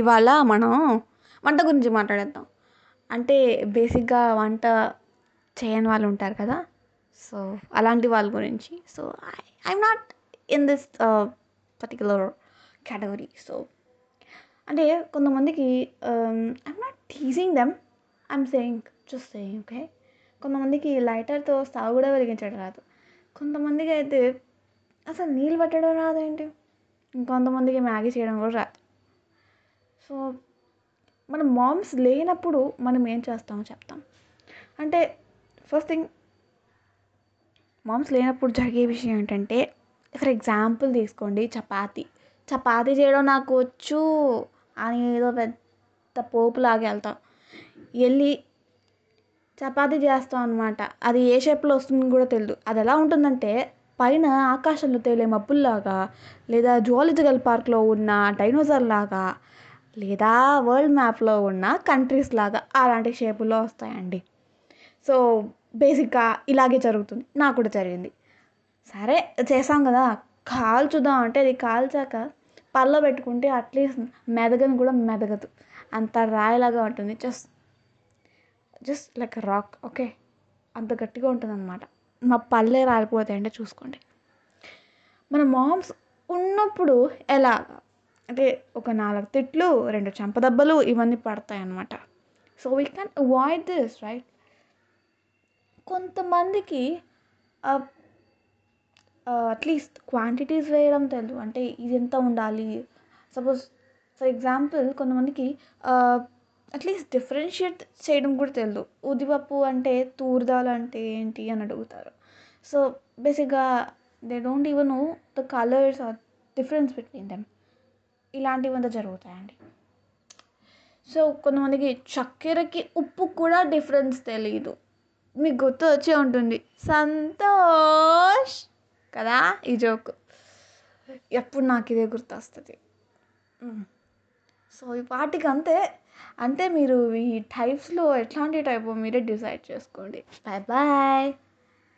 ఇవాళ మనం వంట గురించి మాట్లాడేద్దాం. అంటే బేసిక్గా వంట చేయని వాళ్ళు ఉంటారు కదా సో అలాంటి వాళ్ళ గురించి. So I I'm not in this particular category. So అంటే కొంతమందికి I'm not teasing them I'm saying just saying okay? కొంతమందికి లైటర్తో స్టవ్ కూడా వెలిగించడం రాదు. కొంతమందికి అయితే అసలు నీళ్ళు పెట్టడం రాదేంటి? ఇంకొంతమందికి మ్యాగీ చేయడం కూడా రాదు. సో మన మామ్స్ లేనప్పుడు మనం ఏం చేస్తామో చెప్తాం. అంటే ఫస్ట్ థింగ్ మామ్స్ లేనప్పుడు జరిగే విషయం ఏంటంటే ఫర్ ఎగ్జాంపుల్ తీసుకోండి చపాతి. చపాతి చేయడం నాకు వచ్చు అని ఏదో పెద్ద పోపులాగా వెళ్తాం. వెళ్ళి చపాతీ చేస్తాం అనమాట అది ఏ షేప్లో వస్తుందో కూడా తెలియదు అది ఎలా ఉంటుందంటే పైన ఆకాశంలో తేలే మబ్బుల్లాగా లేదా జువాలజికల్ పార్క్లో ఉన్న డైనోసార్ లాగా లేదా వరల్డ్ మ్యాప్లో ఉన్న కంట్రీస్ లాగా అలాంటి షేపుల్లో వస్తాయండి. సో బేసిక్గా ఇలాగే జరుగుతుంది. నాకు కూడా జరిగింది. సరే చేసాం కదా. కాల్చుదాం అంటే అది కాల్చాక పళ్ళలో పెట్టుకుంటే అట్లీస్ట్ మెదగని కూడా మెదగదు. అంత రాయిలాగా ఉంటుంది. Just just like rock okay అంత గట్టిగా ఉంటుంది అనమాట మా పళ్ళే రాలిపోతాయంటే చూసుకోండి. మన మామ్స్ ఉన్నప్పుడు ఎలాగా? అంటే ఒక నాలుగు తిట్లు రెండు చెంపదెబ్బలు ఇవన్నీ పడతాయి అన్నమాట so we can avoid this right కొంతమందికి అట్లీస్ట్ క్వాంటిటీస్ వేయడం తెలియదు అంటే ఇది ఎంత ఉండాలి? సపోజ్ ఫర్ ఎగ్జాంపుల్ కొంతమందికి అట్లీస్ట్ డిఫరెన్షియేట్ చేయడం కూడా తెలియదు ఉద్దిపప్పు అంటే తూర్దాలు అంటే ఏంటి అని అడుగుతారు. సో బేసిక్గా they don't even know the colours or difference between them ఇలాంటివంతా జరుగుతాయండి. సో కొంతమందికి చక్కెరకి ఉప్పు కూడా డిఫరెన్స్ తెలియదు మీకు గుర్తు వచ్చే ఉంటుంది. సంతోష్! కదా? ఈ జోక్. ఎప్పుడు నాకు ఇదే గుర్తొస్తుంది. సో ఈ పాటికి అంతే. అంటే మీరు ఈ టైప్స్లో ఎట్లాంటి టైప్ మీరే డిసైడ్ చేసుకోండి. Bye bye